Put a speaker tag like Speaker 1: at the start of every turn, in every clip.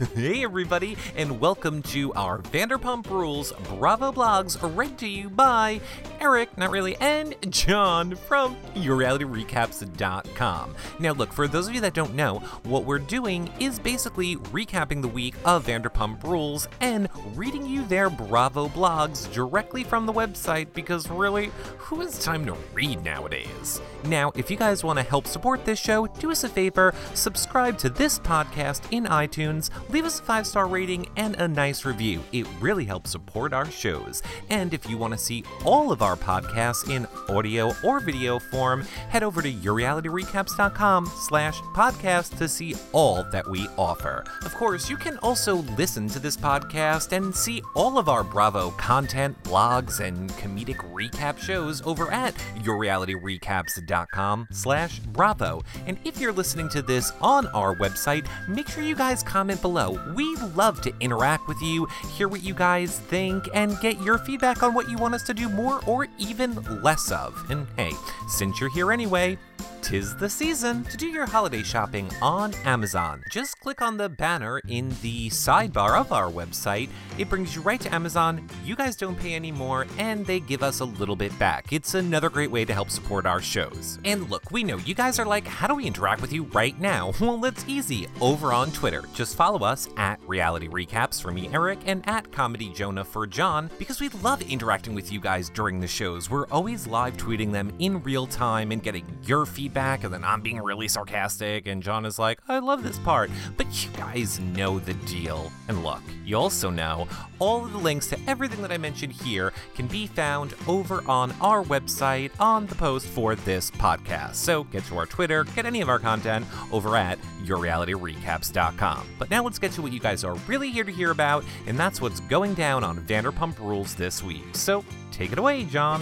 Speaker 1: hey, everybody, and welcome to our Vanderpump Rules Bravo blogs read to you by Eric, not really, and John from YourRealityRecaps.com. Now, look, for those of you that don't know, what we're doing is basically recapping the week of Vanderpump Rules and reading you their Bravo blogs directly from the website because really, who has time to read nowadays? Now, if you guys want to help support this show, do us a favor, subscribe to this podcast in iTunes, leave us a five star rating and a nice review. It really helps support our shows. And if you want to see all of our podcasts in audio or video form, head over to yourrealityrecaps.com slash podcast to see all that we offer. Of course, you can also listen to this podcast and see all of our Bravo content, blogs, and comedic recap shows over at yourrealityrecaps.com slash bravo. And if you're listening to this on our website, make sure you guys comment below. We love to interact with you, hear what you guys think, and get your feedback on what you want us to do more or even less of. And hey, since you're here anyway, Tis the season to do your holiday shopping on Amazon. Just click on the banner in the sidebar of our website. It brings you right to Amazon. You guys don't pay any more, and they give us a little bit back. It's another great way to help support our shows. And look, we know you guys are like, how do we interact with you right now? Well, it's easy. Over on Twitter, just follow us at Reality Recaps for me, Eric, and at Comedy Jonah for John, because we love interacting with you guys during the shows. We're always live tweeting them in real time and getting your feedback feedback, and then I'm being really sarcastic, and John is like, I love this part. But you guys know the deal. And look, you also know all of the links to everything that I mentioned here can be found over on our website on the post for this podcast. So get to our Twitter, get any of our content over at yourrealityrecaps.com. But now let's get to what you guys are really here to hear about, and that's what's going down on Vanderpump Rules this week. So take it away, John.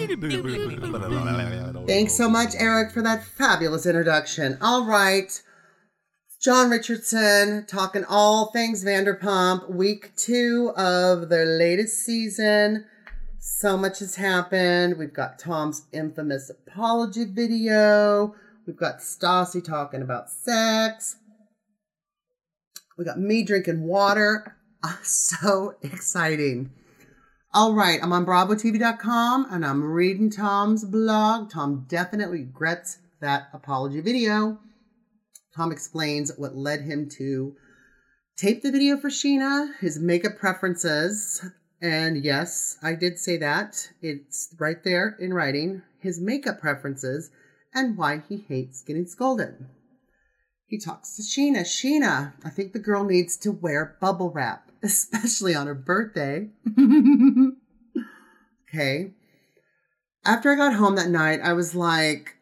Speaker 2: Thanks so much, Eric, for that fabulous introduction. All right. John Richardson talking all things Vanderpump, week two of their latest season. So much has happened. We've got Tom's infamous apology video. We've got Stassi talking about sex. We got me drinking water. so exciting. All right, I'm on BravoTV.com and I'm reading Tom's blog. Tom definitely regrets that apology video. Tom explains what led him to tape the video for Scheana, his makeup preferences, and yes, I did say that. It's right there in writing. His makeup preferences and why he hates getting scolded. He talks to Scheana. Scheana, I think the girl needs to wear bubble wrap, especially on her birthday. okay. After I got home that night, I was like,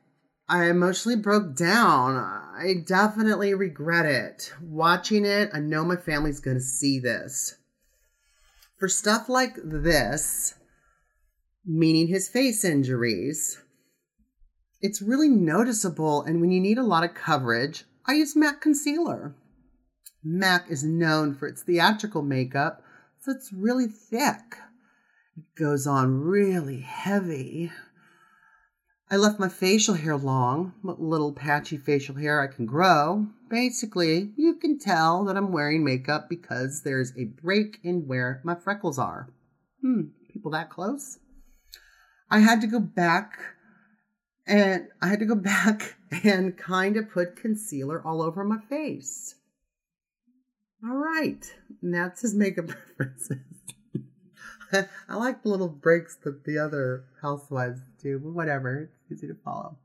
Speaker 2: I emotionally broke down. I definitely regret it. Watching it, I know my family's going to see this. For stuff like this, meaning his face injuries, it's really noticeable. And when you need a lot of coverage, I use MAC concealer. MAC is known for its theatrical makeup, so it's really thick. It goes on really heavy. I left my facial hair long, what little patchy facial hair I can grow. Basically, you can tell that I'm wearing makeup because there's a break in where my freckles are. Hmm, people that close? I had to go back and I had to go back and kind of put concealer all over my face. All right, that's his makeup preferences. I like the little breaks that the other housewives do, but whatever, it's easy to follow.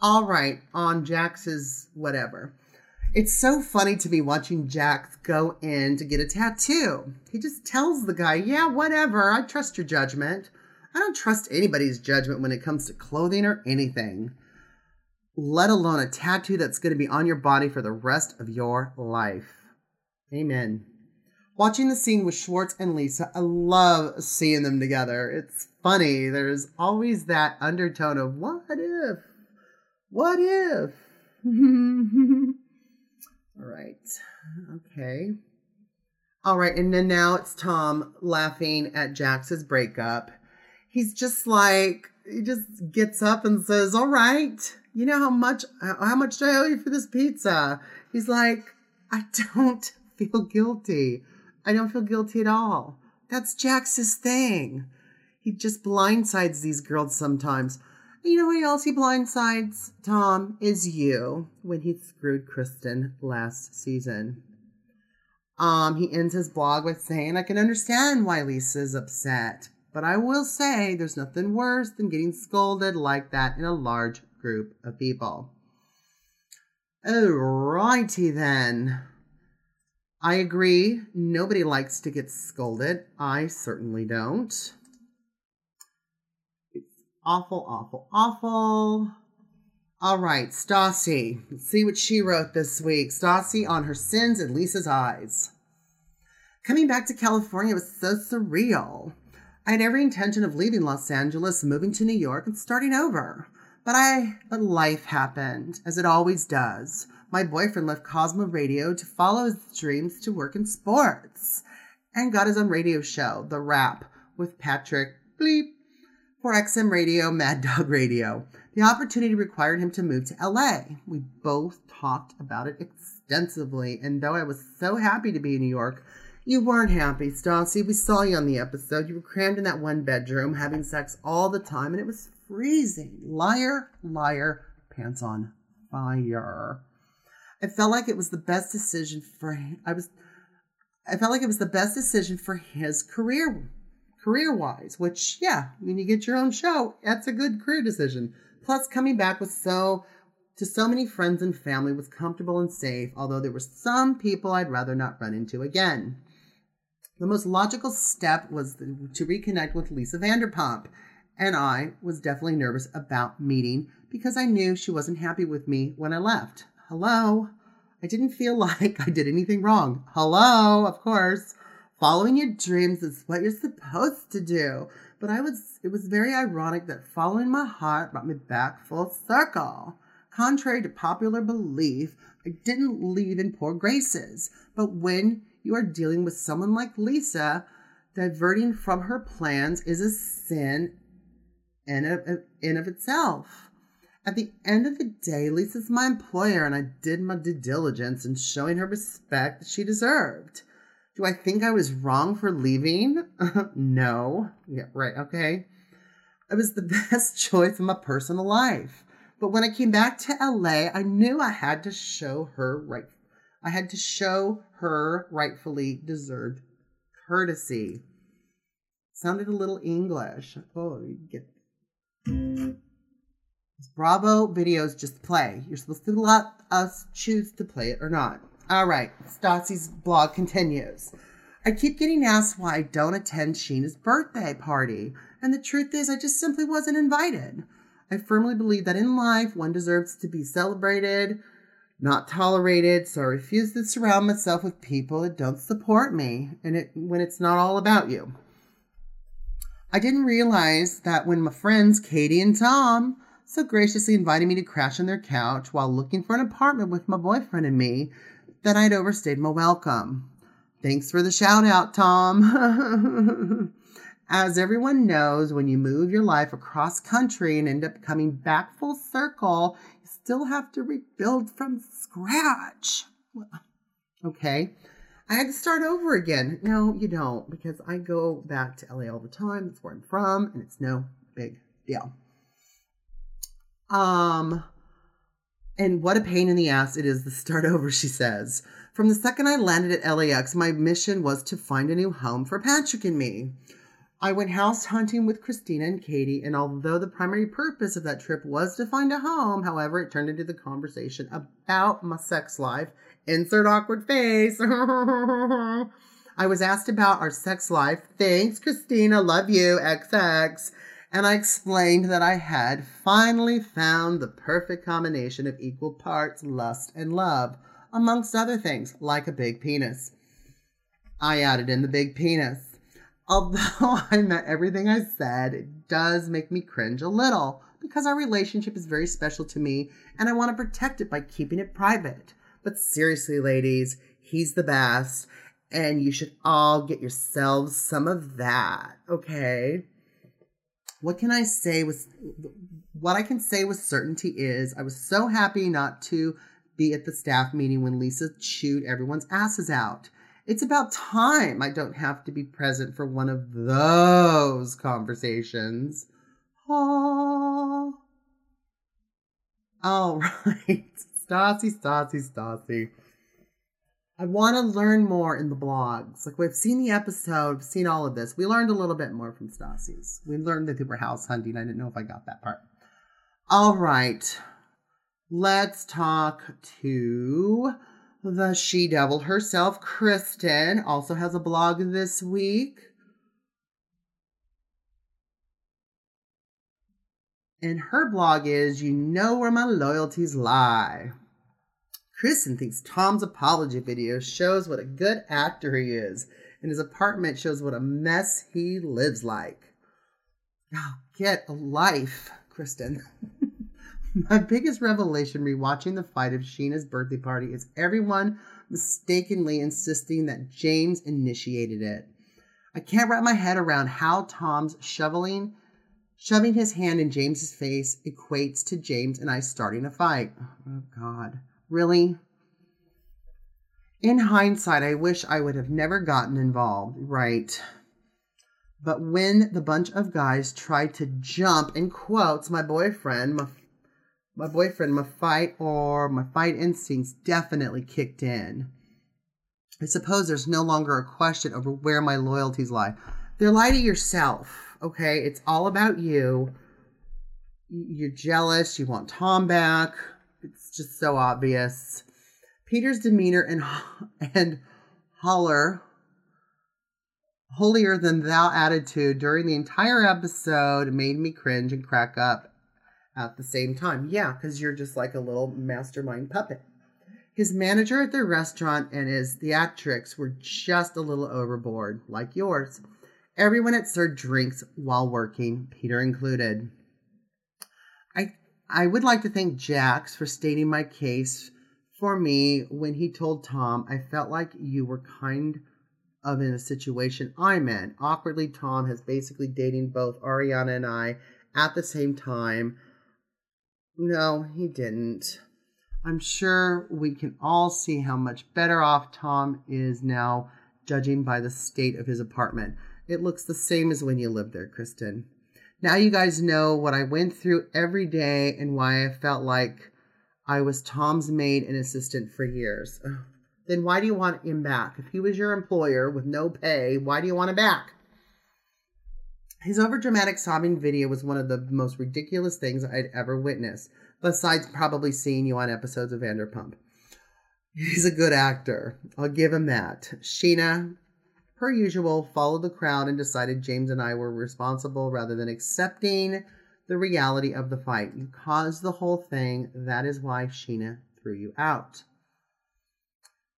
Speaker 2: All right, on Jax's whatever. It's so funny to me watching Jax go in to get a tattoo. He just tells the guy, Yeah, whatever, I trust your judgment. I don't trust anybody's judgment when it comes to clothing or anything, let alone a tattoo that's going to be on your body for the rest of your life. Amen. Watching the scene with Schwartz and Lisa, I love seeing them together. It's funny. There's always that undertone of what if? What if? All right. Okay. All right. And then now it's Tom laughing at Jax's breakup he's just like he just gets up and says, "All right, you know how much how much do I owe you for this pizza?" He's like, "I don't feel guilty. I don't feel guilty at all. That's Jax's thing. He just blindsides these girls sometimes. You know who else he blindsides, Tom, is you when he screwed Kristen last season. Um, he ends his blog with saying, I can understand why Lisa's upset, but I will say there's nothing worse than getting scolded like that in a large group of people. Alrighty then. I agree. Nobody likes to get scolded. I certainly don't. It's awful, awful, awful. All right, Stassi. Let's see what she wrote this week. Stassi on her sins in Lisa's eyes. Coming back to California was so surreal. I had every intention of leaving Los Angeles, moving to New York, and starting over. But I but life happened, as it always does. My boyfriend left Cosmo Radio to follow his dreams to work in sports and got his own radio show, The Wrap, with Patrick Bleep for XM Radio, Mad Dog Radio. The opportunity required him to move to LA. We both talked about it extensively, and though I was so happy to be in New York, you weren't happy, Stassi. We saw you on the episode. You were crammed in that one bedroom, having sex all the time, and it was freezing. Liar, liar, pants on fire. I felt like it was the best decision for. I was I felt like it was the best decision for his career career wise, which yeah, when you get your own show, that's a good career decision. Plus coming back with so to so many friends and family was comfortable and safe, although there were some people I'd rather not run into again. The most logical step was to reconnect with Lisa Vanderpump, and I was definitely nervous about meeting because I knew she wasn't happy with me when I left. Hello? I didn't feel like I did anything wrong. Hello, of course. Following your dreams is what you're supposed to do. But I was it was very ironic that following my heart brought me back full circle. Contrary to popular belief, I didn't leave in poor graces. But when you are dealing with someone like Lisa, diverting from her plans is a sin in of, in of itself. At the end of the day, Lisa's my employer, and I did my due diligence in showing her respect that she deserved. Do I think I was wrong for leaving? no. Yeah, right, okay. It was the best choice in my personal life. But when I came back to LA, I knew I had to show her right I had to show her rightfully deserved courtesy. Sounded a little English. Oh, you get Bravo videos just play. You're supposed to let us choose to play it or not. All right, Stassi's blog continues. I keep getting asked why I don't attend Scheana's birthday party, and the truth is, I just simply wasn't invited. I firmly believe that in life, one deserves to be celebrated, not tolerated, so I refuse to surround myself with people that don't support me and it when it's not all about you. I didn't realize that when my friends Katie and Tom so graciously invited me to crash on their couch while looking for an apartment with my boyfriend and me, that I'd overstayed my welcome. Thanks for the shout out, Tom. As everyone knows, when you move your life across country and end up coming back full circle, you still have to rebuild from scratch. Okay. I had to start over again. No, you don't, because I go back to LA all the time. That's where I'm from, and it's no big deal. Um, and what a pain in the ass it is to start over, she says. From the second I landed at LAX, my mission was to find a new home for Patrick and me. I went house hunting with Kristina and Katie, and although the primary purpose of that trip was to find a home, however, it turned into the conversation about my sex life. Insert awkward face. I was asked about our sex life. Thanks, Kristina. Love you. XX. And I explained that I had finally found the perfect combination of equal parts lust and love, amongst other things, like a big penis. I added in the big penis. Although I meant everything I said, it does make me cringe a little because our relationship is very special to me and I want to protect it by keeping it private. But seriously, ladies, he's the best and you should all get yourselves some of that, okay? What can I say with what I can say with certainty is I was so happy not to be at the staff meeting when Lisa chewed everyone's asses out. It's about time I don't have to be present for one of those conversations. Ah. All right. Stassi, Stassi, Stassi. I want to learn more in the blogs. Like we've seen the episode, seen all of this. We learned a little bit more from Stassi's. We learned that they were house hunting. I didn't know if I got that part. All right. Let's talk to the she devil herself, Kristen. Also has a blog this week. And her blog is You Know Where My Loyalties Lie. Kristen thinks Tom's apology video shows what a good actor he is, and his apartment shows what a mess he lives like. Now, get a life, Kristen. My biggest revelation rewatching the fight of Scheana's birthday party is everyone mistakenly insisting that James initiated it. I can't wrap my head around how Tom's shoveling shoving his hand in James's face equates to James and I starting a fight. Oh god. Really? In hindsight, I wish I would have never gotten involved, right? But when the bunch of guys tried to jump, in quotes, my boyfriend, my, my boyfriend, my fight or my fight instincts definitely kicked in. I suppose there's no longer a question over where my loyalties lie. They're lie to yourself, okay? It's all about you. You're jealous, you want Tom back it's just so obvious. Peter's demeanor and and holler holier than thou attitude during the entire episode made me cringe and crack up at the same time. Yeah, because you're just like a little mastermind puppet. His manager at the restaurant and his theatrics were just a little overboard, like yours. Everyone had served drinks while working, Peter included. I I would like to thank Jax for stating my case for me when he told Tom, I felt like you were kind of in a situation I'm in. Awkwardly, Tom has basically dating both Ariana and I at the same time. No, he didn't. I'm sure we can all see how much better off Tom is now, judging by the state of his apartment. It looks the same as when you lived there, Kristen. Now you guys know what I went through every day and why I felt like I was Tom's maid and assistant for years. Then why do you want him back? If he was your employer with no pay, why do you want him back? His overdramatic sobbing video was one of the most ridiculous things I'd ever witnessed, besides probably seeing you on episodes of Vanderpump. He's a good actor. I'll give him that. Scheana, per usual, followed the crowd and decided James and I were responsible rather than accepting the reality of the fight. You caused the whole thing. That is why Scheana threw you out.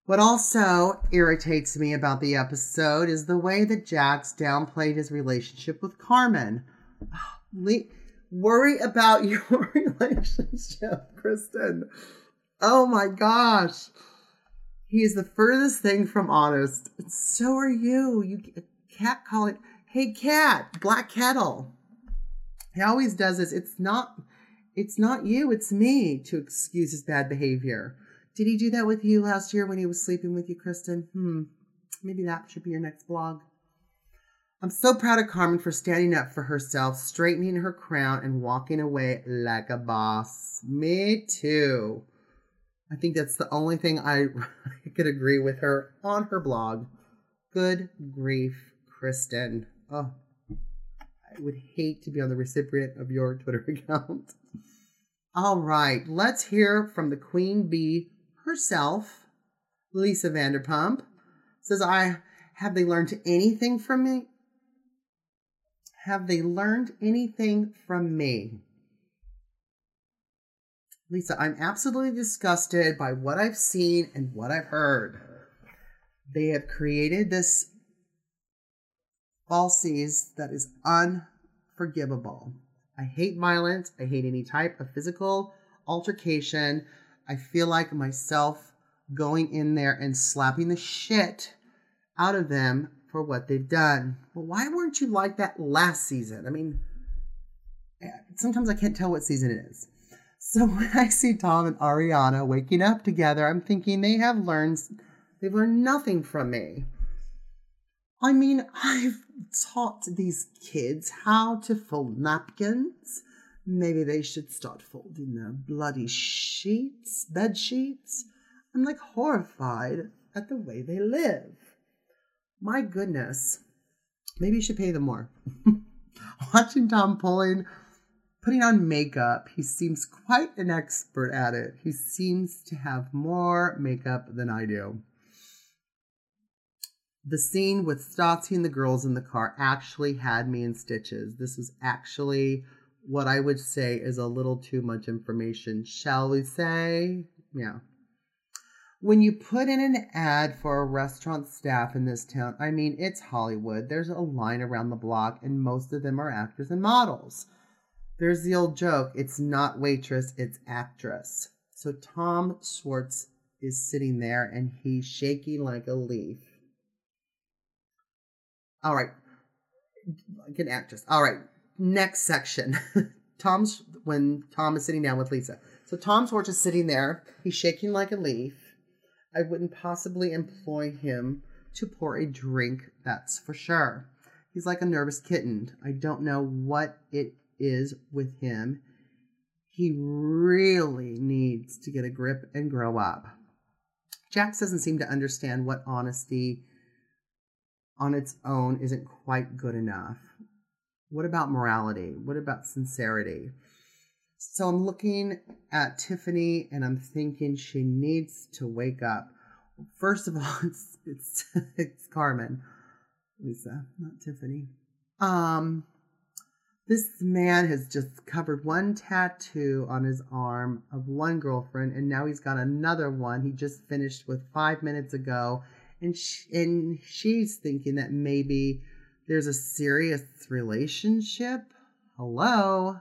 Speaker 2: What also irritates me about the episode is the way that Jax downplayed his relationship with Carmen. Ah, Le- worry about your relationship, Kristen. Oh my gosh. He is the furthest thing from honest. So are you. You cat call it, hey cat, black kettle. He always does this. It's not it's not you, it's me to excuse his bad behavior. Did he do that with you last year when he was sleeping with you, Kristen? Hmm. Maybe that should be your next blog. I'm so proud of Carmen for standing up for herself, straightening her crown, and walking away like a boss. Me too. I think that's the only thing I could agree with her on her blog. Good grief, Kristen. Oh, I would hate to be on the recipient of your Twitter account. All right, let's hear from the Queen Bee herself, Lisa Vanderpump. Says, I have they learned anything from me? Have they learned anything from me? Lisa, I'm absolutely disgusted by what I've seen and what I've heard. They have created this falsies that is unforgivable. I hate violence. I hate any type of physical altercation. I feel like myself going in there and slapping the shit out of them for what they've done. Well, why weren't you like that last season? I mean, eh, sometimes I can't tell what season it is. So when I see Tom and Ariana waking up together, I'm thinking they have learned they've learned nothing from me. I mean, I've taught these kids how to fold napkins. Maybe they should start folding their bloody sheets, bed sheets. I'm like horrified at the way they live. My goodness. Maybe you should pay them more. Watching Tom pulling, putting on makeup, he seems quite an expert at it. He seems to have more makeup than I do. The scene with Stassi and the girls in the car actually had me in stitches. This was actually what I would say is a little too much information, shall we say? Yeah. When you put in an ad for a restaurant staff in this town, I mean, it's Hollywood. There's a line around the block, and most of them are actors and models. There's the old joke it's not waitress, it's actress. So Tom Schwartz is sitting there and he's shaking like a leaf. All right. Like an actress. All right. Next section. Tom's when Tom is sitting down with Lisa. So Tom Schwartz is sitting there. He's shaking like a leaf. I wouldn't possibly employ him to pour a drink, that's for sure. He's like a nervous kitten. I don't know what it is with him. He really needs to get a grip and grow up. Jax doesn't seem to understand what honesty on its own isn't quite good enough. What about morality? What about sincerity? So I'm looking at Tiffany and I'm thinking she needs to wake up. First of all, it's it's it's Carmen, Lisa, not Tiffany. Um, this man has just covered one tattoo on his arm of one girlfriend, and now he's got another one he just finished with five minutes ago and she, and she's thinking that maybe there's a serious relationship. Hello.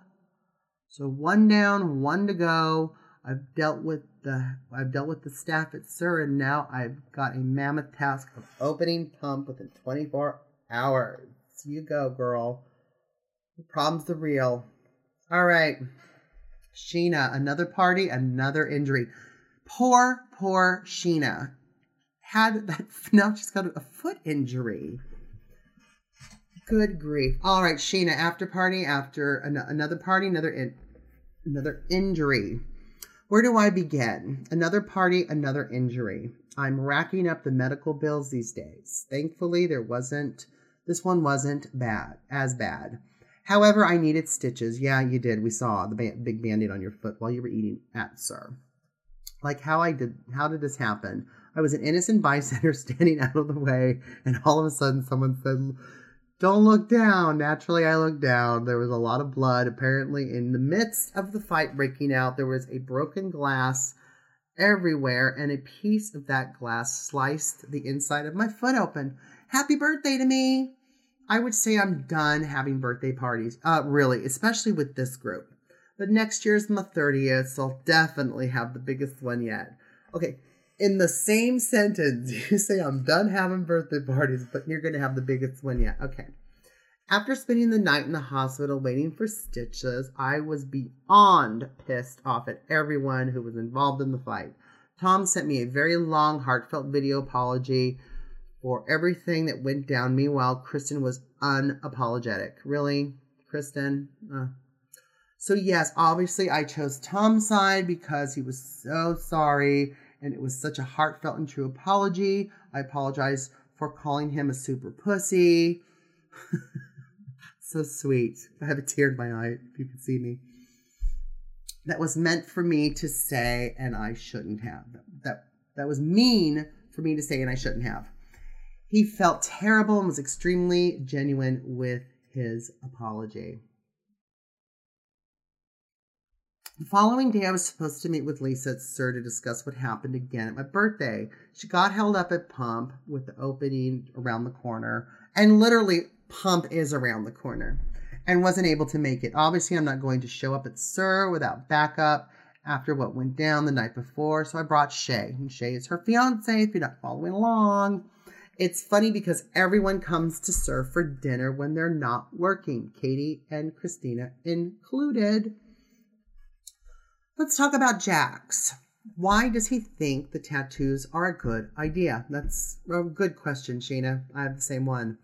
Speaker 2: So one down, one to go. I've dealt with the I've dealt with the staff at SUR, and now I've got a mammoth task of opening pump within 24 hours. You go, girl. The problem's the real. All right. Scheana, another party, another injury. Poor, poor Scheana. had that now she's got a foot injury. Good grief! All right, Scheana, after party, after an- another party, another in- another injury. Where do I begin? Another party, another injury. I'm racking up the medical bills these days. Thankfully, there wasn't. This one wasn't bad, as bad. However, I needed stitches. Yeah, you did. We saw the ba- big band-aid on your foot while you were eating at SUR. Like how I did. How did this happen? I was an innocent bystander standing out of the way, and all of a sudden someone said, Don't look down. Naturally, I looked down. There was a lot of blood. Apparently, in the midst of the fight breaking out, there was a broken glass everywhere, and a piece of that glass sliced the inside of my foot open. Happy birthday to me! I would say I'm done having birthday parties. Uh, really, especially with this group. But next year's my 30th, so I'll definitely have the biggest one yet. Okay, in the same sentence, you say, I'm done having birthday parties, but you're going to have the biggest one yet. Okay. After spending the night in the hospital waiting for stitches, I was beyond pissed off at everyone who was involved in the fight. Tom sent me a very long, heartfelt video apology for everything that went down. Meanwhile, Kristen was unapologetic. Really, Kristen? Uh. So, yes, obviously, I chose Tom's side because he was so sorry and it was such a heartfelt and true apology. I apologize for calling him a super pussy. so sweet. I have a tear in my eye if you can see me. That was meant for me to say, and I shouldn't have. That that was mean for me to say, and I shouldn't have. He felt terrible and was extremely genuine with his apology. The following day, I was supposed to meet with Lisa at SUR to discuss what happened again at my birthday. She got held up at Pump with the opening around the corner, and literally, Pump is around the corner, and wasn't able to make it. Obviously, I'm not going to show up at SUR without backup after what went down the night before, so I brought Shay. And Shay is her fiance, if you're not following along. It's funny because everyone comes to SUR for dinner when they're not working, Katie and Kristina included. Let's talk about Jax. Why does he think the tattoos are a good idea? That's a good question, Scheana. I have the same one.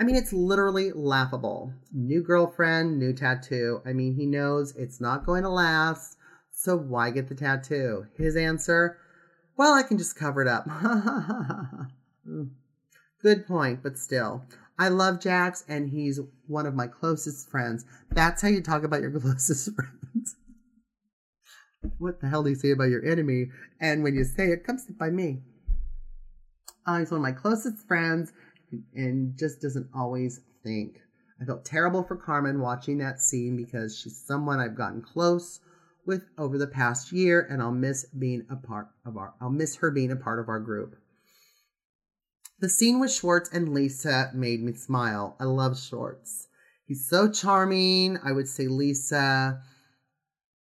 Speaker 2: I mean, it's literally laughable. New girlfriend, new tattoo. I mean, he knows it's not going to last, so why get the tattoo? His answer, well, I can just cover it up. Good point, but still. I love Jax, and he's one of my closest friends. That's how you talk about your closest friends. what the hell do you say about your enemy? And when you say it, come sit by me. Uh, he's one of my closest friends, and just doesn't always think. I felt terrible for Carmen watching that scene because she's someone I've gotten close with over the past year, and I'll miss being a part of our. I'll miss her being a part of our group. The scene with Schwartz and Lisa made me smile. I love Schwartz. He's so charming. I would say Lisa.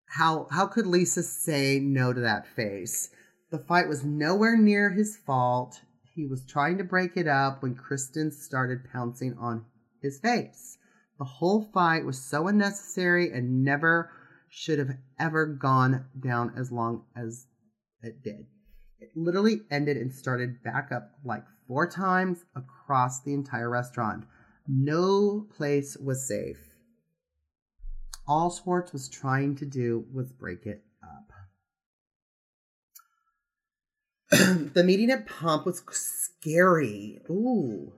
Speaker 2: How how could Lisa say no to that face? The fight was nowhere near his fault. He was trying to break it up when Kristen started pouncing on his face. The whole fight was so unnecessary and never should have ever gone down as long as it did. It literally ended and started back up like four times across the entire restaurant. No place was safe. All Schwartz was trying to do was break it up. the meeting at Pump was scary. Ooh.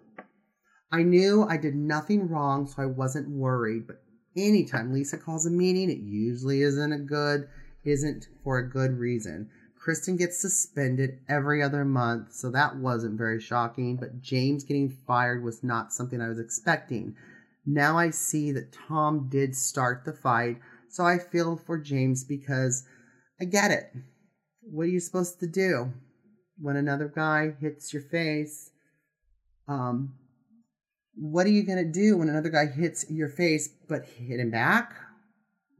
Speaker 2: I knew I did nothing wrong, so I wasn't worried. But anytime Lisa calls a meeting, it usually isn't a good, isn't for a good reason. Kristen gets suspended every other month, so that wasn't very shocking. But James getting fired was not something I was expecting. Now I see that Tom did start the fight, so I feel for James because I get it. What are you supposed to do? when another guy hits your face, um, what are you to do when another guy hits your face but hit him back?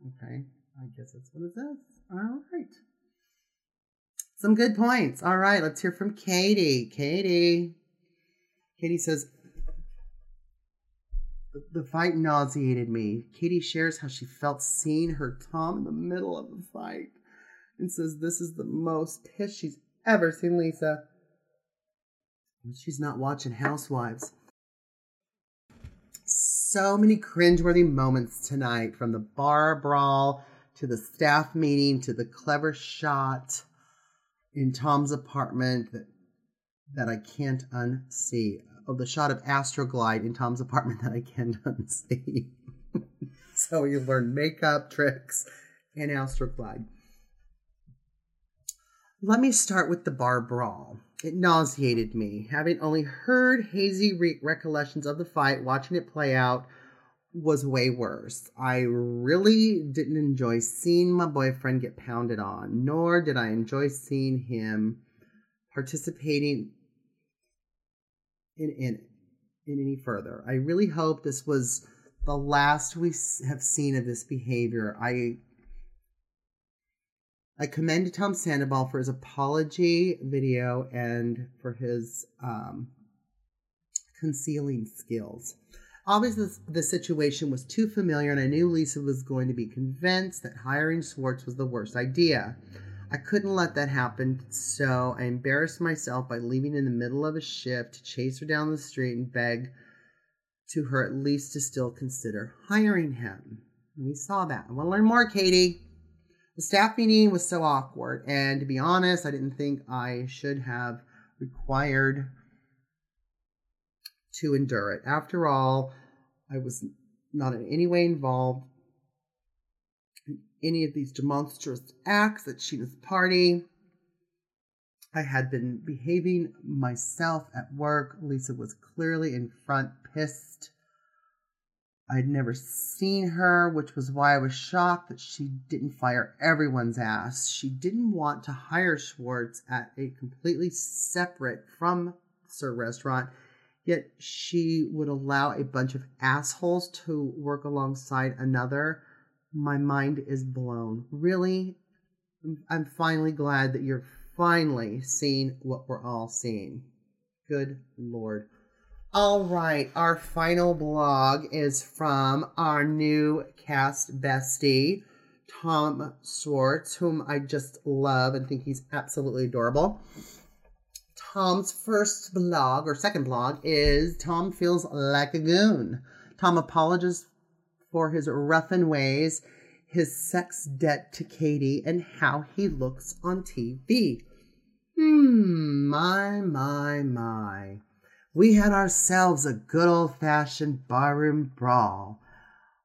Speaker 2: Okay, I guess that's what it says. All right. Some good points. All right, let's hear from Katie. Katie. Katie says, the fight nauseated me. Katie shares how she felt seeing her Tom in the middle of the fight and says this is the most pissed she's ever seen Lisa. She's not watching Housewives. So many cringeworthy moments tonight from the bar brawl to the staff meeting to the clever shot in Tom's apartment that, that I can't unsee. Oh, the shot of Astroglide in Tom's apartment that I can't unsee. so you learn makeup tricks and Astroglide. Let me start with the bar brawl. It nauseated me. Having only heard hazy re- recollections of the fight, watching it play out was way worse. I really didn't enjoy seeing my boyfriend get pounded on, nor did I enjoy seeing him participating in, in, in any further. I really hope this was the last we have seen of this behavior. I I commend Tom Sandoval for his apology video and for his um, concealing skills. Obviously, the situation was too familiar, and I knew Lisa was going to be convinced that hiring Schwartz was the worst idea. I couldn't let that happen, so I embarrassed myself by leaving in the middle of a shift to chase her down the street and beg to her at least to still consider hiring him. And we saw that. I want to learn more, Katie. The staff meeting was so awkward, and to be honest, I didn't think I should have required to endure it. After all, I was not in any way involved in any of these demonstrous acts at Scheana's party. I had been behaving myself at work. Lisa was clearly in front, pissed I'd never seen her, which was why I was shocked that she didn't fire everyone's ass. She didn't want to hire Schwartz at a completely separate from SUR restaurant, yet she would allow a bunch of assholes to work alongside another. My mind is blown. Really? I'm finally glad that you're finally seeing what we're all seeing. Good Lord. All right, our final blog is from our new cast bestie, Tom Schwartz, whom I just love and think he's absolutely adorable. Tom's first blog or second blog is Tom Feels Like a Goon. Tom apologizes for his roughen ways, his sex debt to Katie, and how he looks on TV. Hmm, my, my, my. We had ourselves a good old fashioned barroom brawl.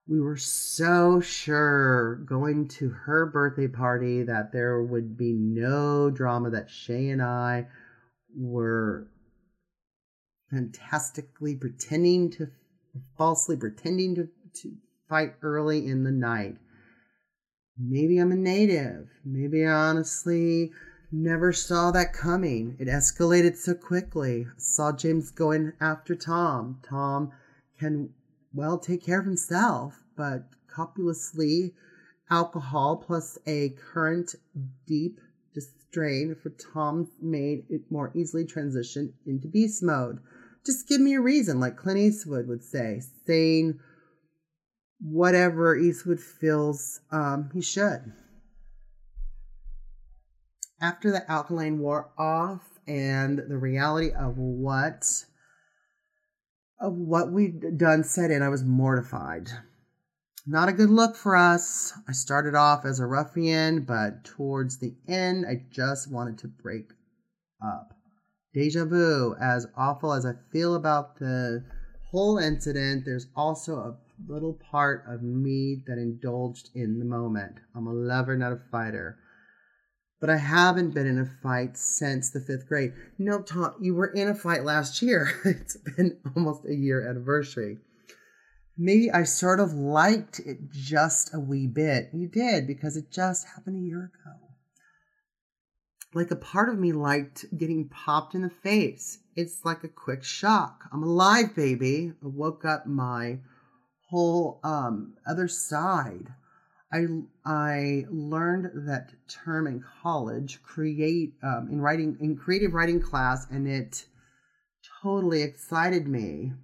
Speaker 2: We were so sure going to her birthday party that there would be no drama, that Shay and I were fantastically pretending to, falsely pretending to, to fight early in the night. Maybe I'm a native. Maybe I honestly never saw that coming. It escalated so quickly. I saw James going after Tom. Tom can, well, take care of himself, but copulously, alcohol plus a current deep strain for Tom made it more easily transition into beast mode. Just give me a reason, like Clint Eastwood would say, saying whatever Eastwood feels um, he should. After the alkaline wore off and the reality of what of what we'd done set in, I was mortified. Not a good look for us. I started off as a ruffian, but towards the end, I just wanted to break up. Deja vu, as awful as I feel about the whole incident, there's also a little part of me that indulged in the moment. I'm a lover, not a fighter. But I haven't been in a fight since the fifth grade. No, Tom, you were in a fight last year. it's been almost a year anniversary maybe I sort of liked it just a wee bit. You did because it just happened a year ago. Like a part of me liked getting popped in the face. It's like a quick shock. I'm alive, baby. I woke up my whole um, other side. I I learned that term in college, create um, in writing in creative writing class, and it totally excited me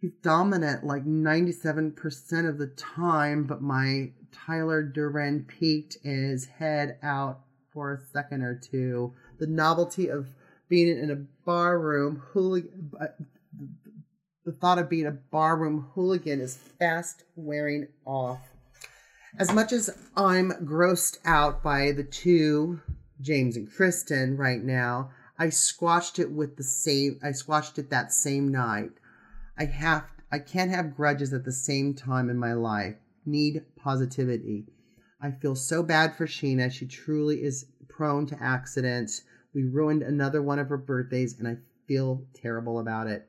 Speaker 2: he's dominant like 97% of the time, but my Tyler Durden peaked his head out for a second or two. The novelty of being in a bar room hooligan, uh, the thought of being a barroom hooligan is fast wearing off. As much as I'm grossed out by the two, James and Kristen, right now, I squashed it with the same. I squashed it that same night. I have I can't have grudges at the same time in my life. Need positivity. I feel so bad for Scheana. She truly is prone to accidents. We ruined another one of her birthdays, and I feel terrible about it.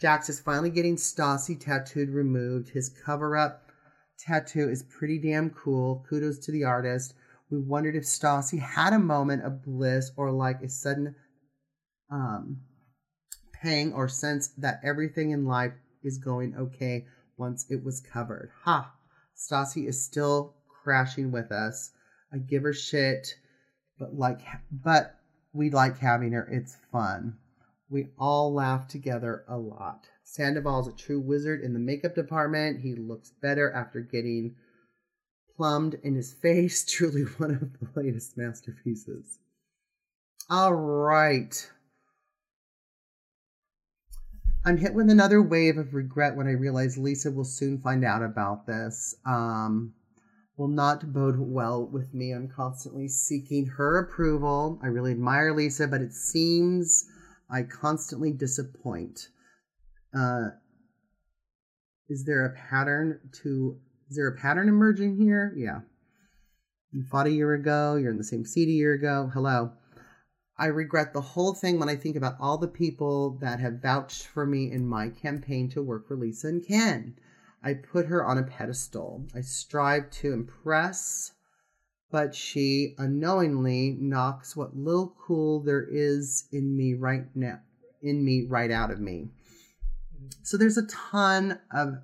Speaker 2: Jax is finally getting Stassi tattooed removed. His cover up tattoo is pretty damn cool. Kudos to the artist. We wondered if Stassi had a moment of bliss or like a sudden um, pang or sense that everything in life is going okay once it was covered. Ha! Stassi is still crashing with us. I give her shit, but like, but we like having her. It's fun. We all laugh together a lot. Sandoval is a true wizard in the makeup department. He looks better after getting plumbed in his face. Truly one of the latest masterpieces. All right. I'm hit with another wave of regret when I realize Lisa will soon find out about this. Um, will not bode well with me. I'm constantly seeking her approval. I really admire Lisa, but it seems I constantly disappoint. Uh, is there a pattern to? Is there a pattern emerging here? Yeah. You fought a year ago. You're in the same seat a year ago. Hello. I regret the whole thing when I think about all the people that have vouched for me in my campaign to work for Lisa and Ken. I put her on a pedestal. I strive to impress, but she unknowingly knocks what little cool there is in me right now, in me right out of me. So there's a ton of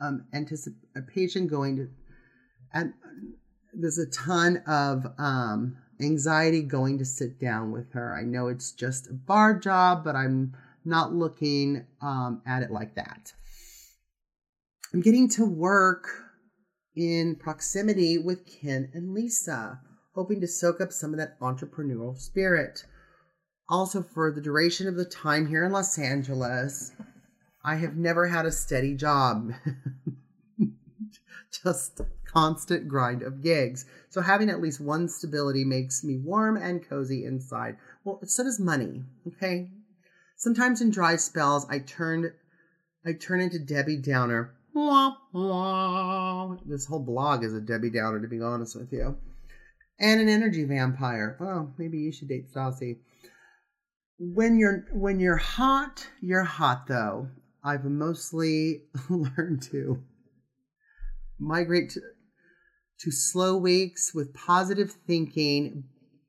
Speaker 2: um, anticipation going to, and there's a ton of um, anxiety going to sit down with her. I know it's just a bar job, but I'm not looking um, at it like that. I'm getting to work in proximity with Ken and Lisa, hoping to soak up some of that entrepreneurial spirit. Also, for the duration of the time here in Los Angeles, I have never had a steady job. Just constant grind of gigs. So having at least one stability makes me warm and cozy inside. Well, so does money. Okay. Sometimes in dry spells, I turn, I turn into Debbie Downer. This whole blog is a Debbie Downer, to be honest with you. And an energy vampire. Oh, maybe you should date Stassi. When you're when you're hot, you're hot though. I've mostly learned to migrate to, to slow weeks with positive thinking,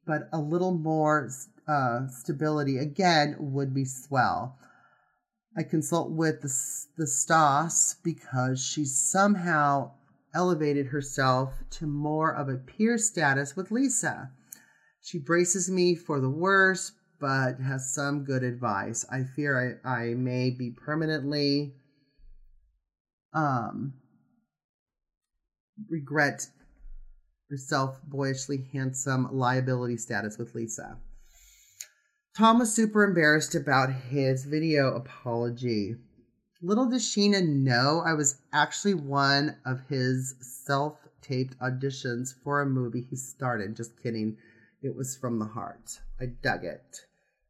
Speaker 2: but a little more uh, stability again would be swell. I consult with the, the Stas because she somehow elevated herself to more of a peer status with Lisa. She braces me for the worst, but has some good advice. I fear I, I may be permanently um, regret herself boyishly handsome liability status with Lisa. Tom was super embarrassed about his video apology. Little does Scheana know I was actually one of his self taped auditions for a movie he started. Just kidding. It was from the heart. I dug it.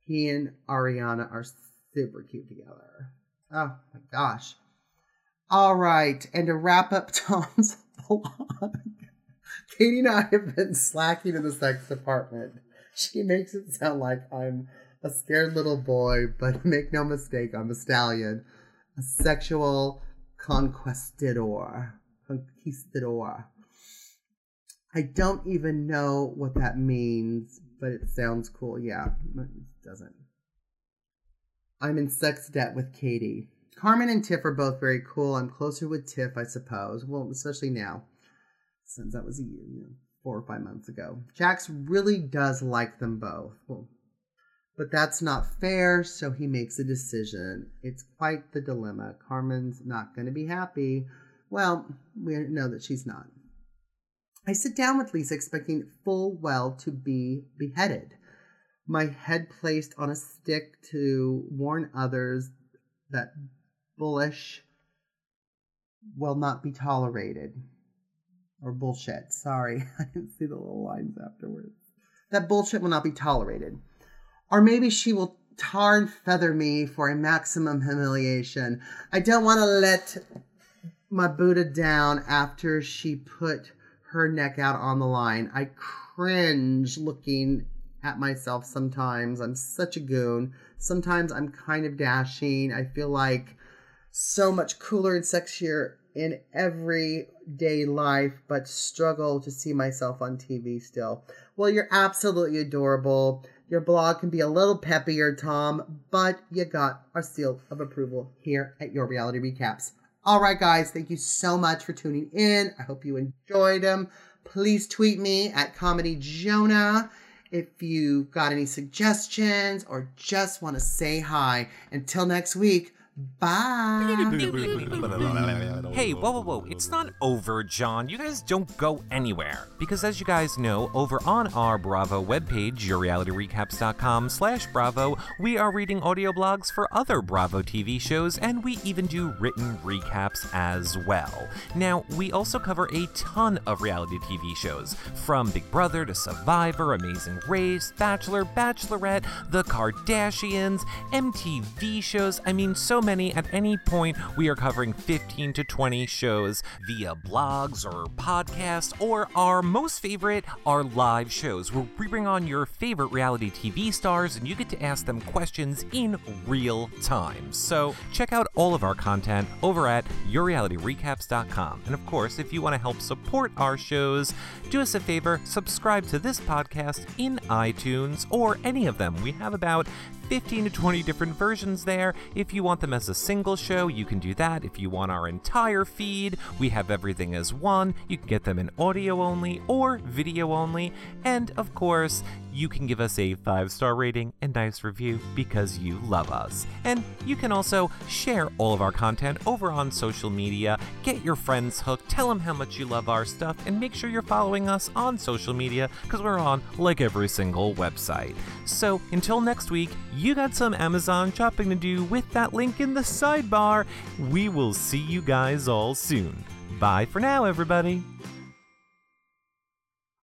Speaker 2: He and Ariana are super cute together. Oh my gosh. All right. And to wrap up Tom's vlog, Katie and I have been slacking in the sex department. She makes it sound like I'm a scared little boy, but make no mistake, I'm a stallion. A sexual conquistador. Conquistador. I don't even know what that means, but it sounds cool. Yeah, it doesn't. I'm in sex debt with Katie. Carmen and Tiff are both very cool. I'm closer with Tiff, I suppose. Well, especially now, since that was a year, you know, four or five months ago. Jax really does like them both. Well, but that's not fair, so he makes a decision. It's quite the dilemma. Carmen's not going to be happy. Well, we know that she's not. I sit down with Lisa expecting full well to be beheaded. My head placed on a stick to warn others that bullish will not be tolerated. Or bullshit. Sorry, I didn't see the little lines afterwards. That bullshit will not be tolerated. Or maybe she will tar and feather me for a maximum humiliation. I don't want to let my Buddha down after she put her neck out on the line. I cringe looking at myself sometimes. I'm such a goon. Sometimes I'm kind of dashing. I feel like so much cooler and sexier in everyday life, but struggle to see myself on TV still. Well, you're absolutely adorable. Your blog can be a little peppier, Tom, but you got our seal of approval here at Your Reality Recaps. All right, guys, thank you so much for tuning in. I hope you enjoyed them. Please tweet me at Comedy Jonah if you've got any suggestions or just want to say hi. Until next week, Bye.
Speaker 1: Hey, whoa, whoa, whoa. It's not over, John. You guys don't go anywhere. Because as you guys know, over on our Bravo webpage, yourrealityrecaps.com slash Bravo, we are reading audio blogs for other Bravo TV shows, and we even do written recaps as well. Now, we also cover a ton of reality TV shows, from Big Brother to Survivor, Amazing Race, Bachelor, Bachelorette, The Kardashians, MTV shows. I mean, so many many. At any point, we are covering 15 to 20 shows via blogs or podcasts, or our most favorite, our live shows, where we bring on your favorite reality TV stars and you get to ask them questions in real time. So check out all of our content over at yourrealityrecaps.com. And of course, if you want to help support our shows, do us a favor, subscribe to this podcast in iTunes or any of them. We have about 15 to 20 different versions there. If you want them as a single show, you can do that. If you want our entire feed, we have everything as one. You can get them in audio only or video only. And of course, you can give us a five star rating and nice review because you love us. And you can also share all of our content over on social media, get your friends hooked, tell them how much you love our stuff, and make sure you're following us on social media because we're on like every single website. So until next week, you got some Amazon shopping to do with that link in the sidebar. We will see you guys all soon. Bye for now, everybody.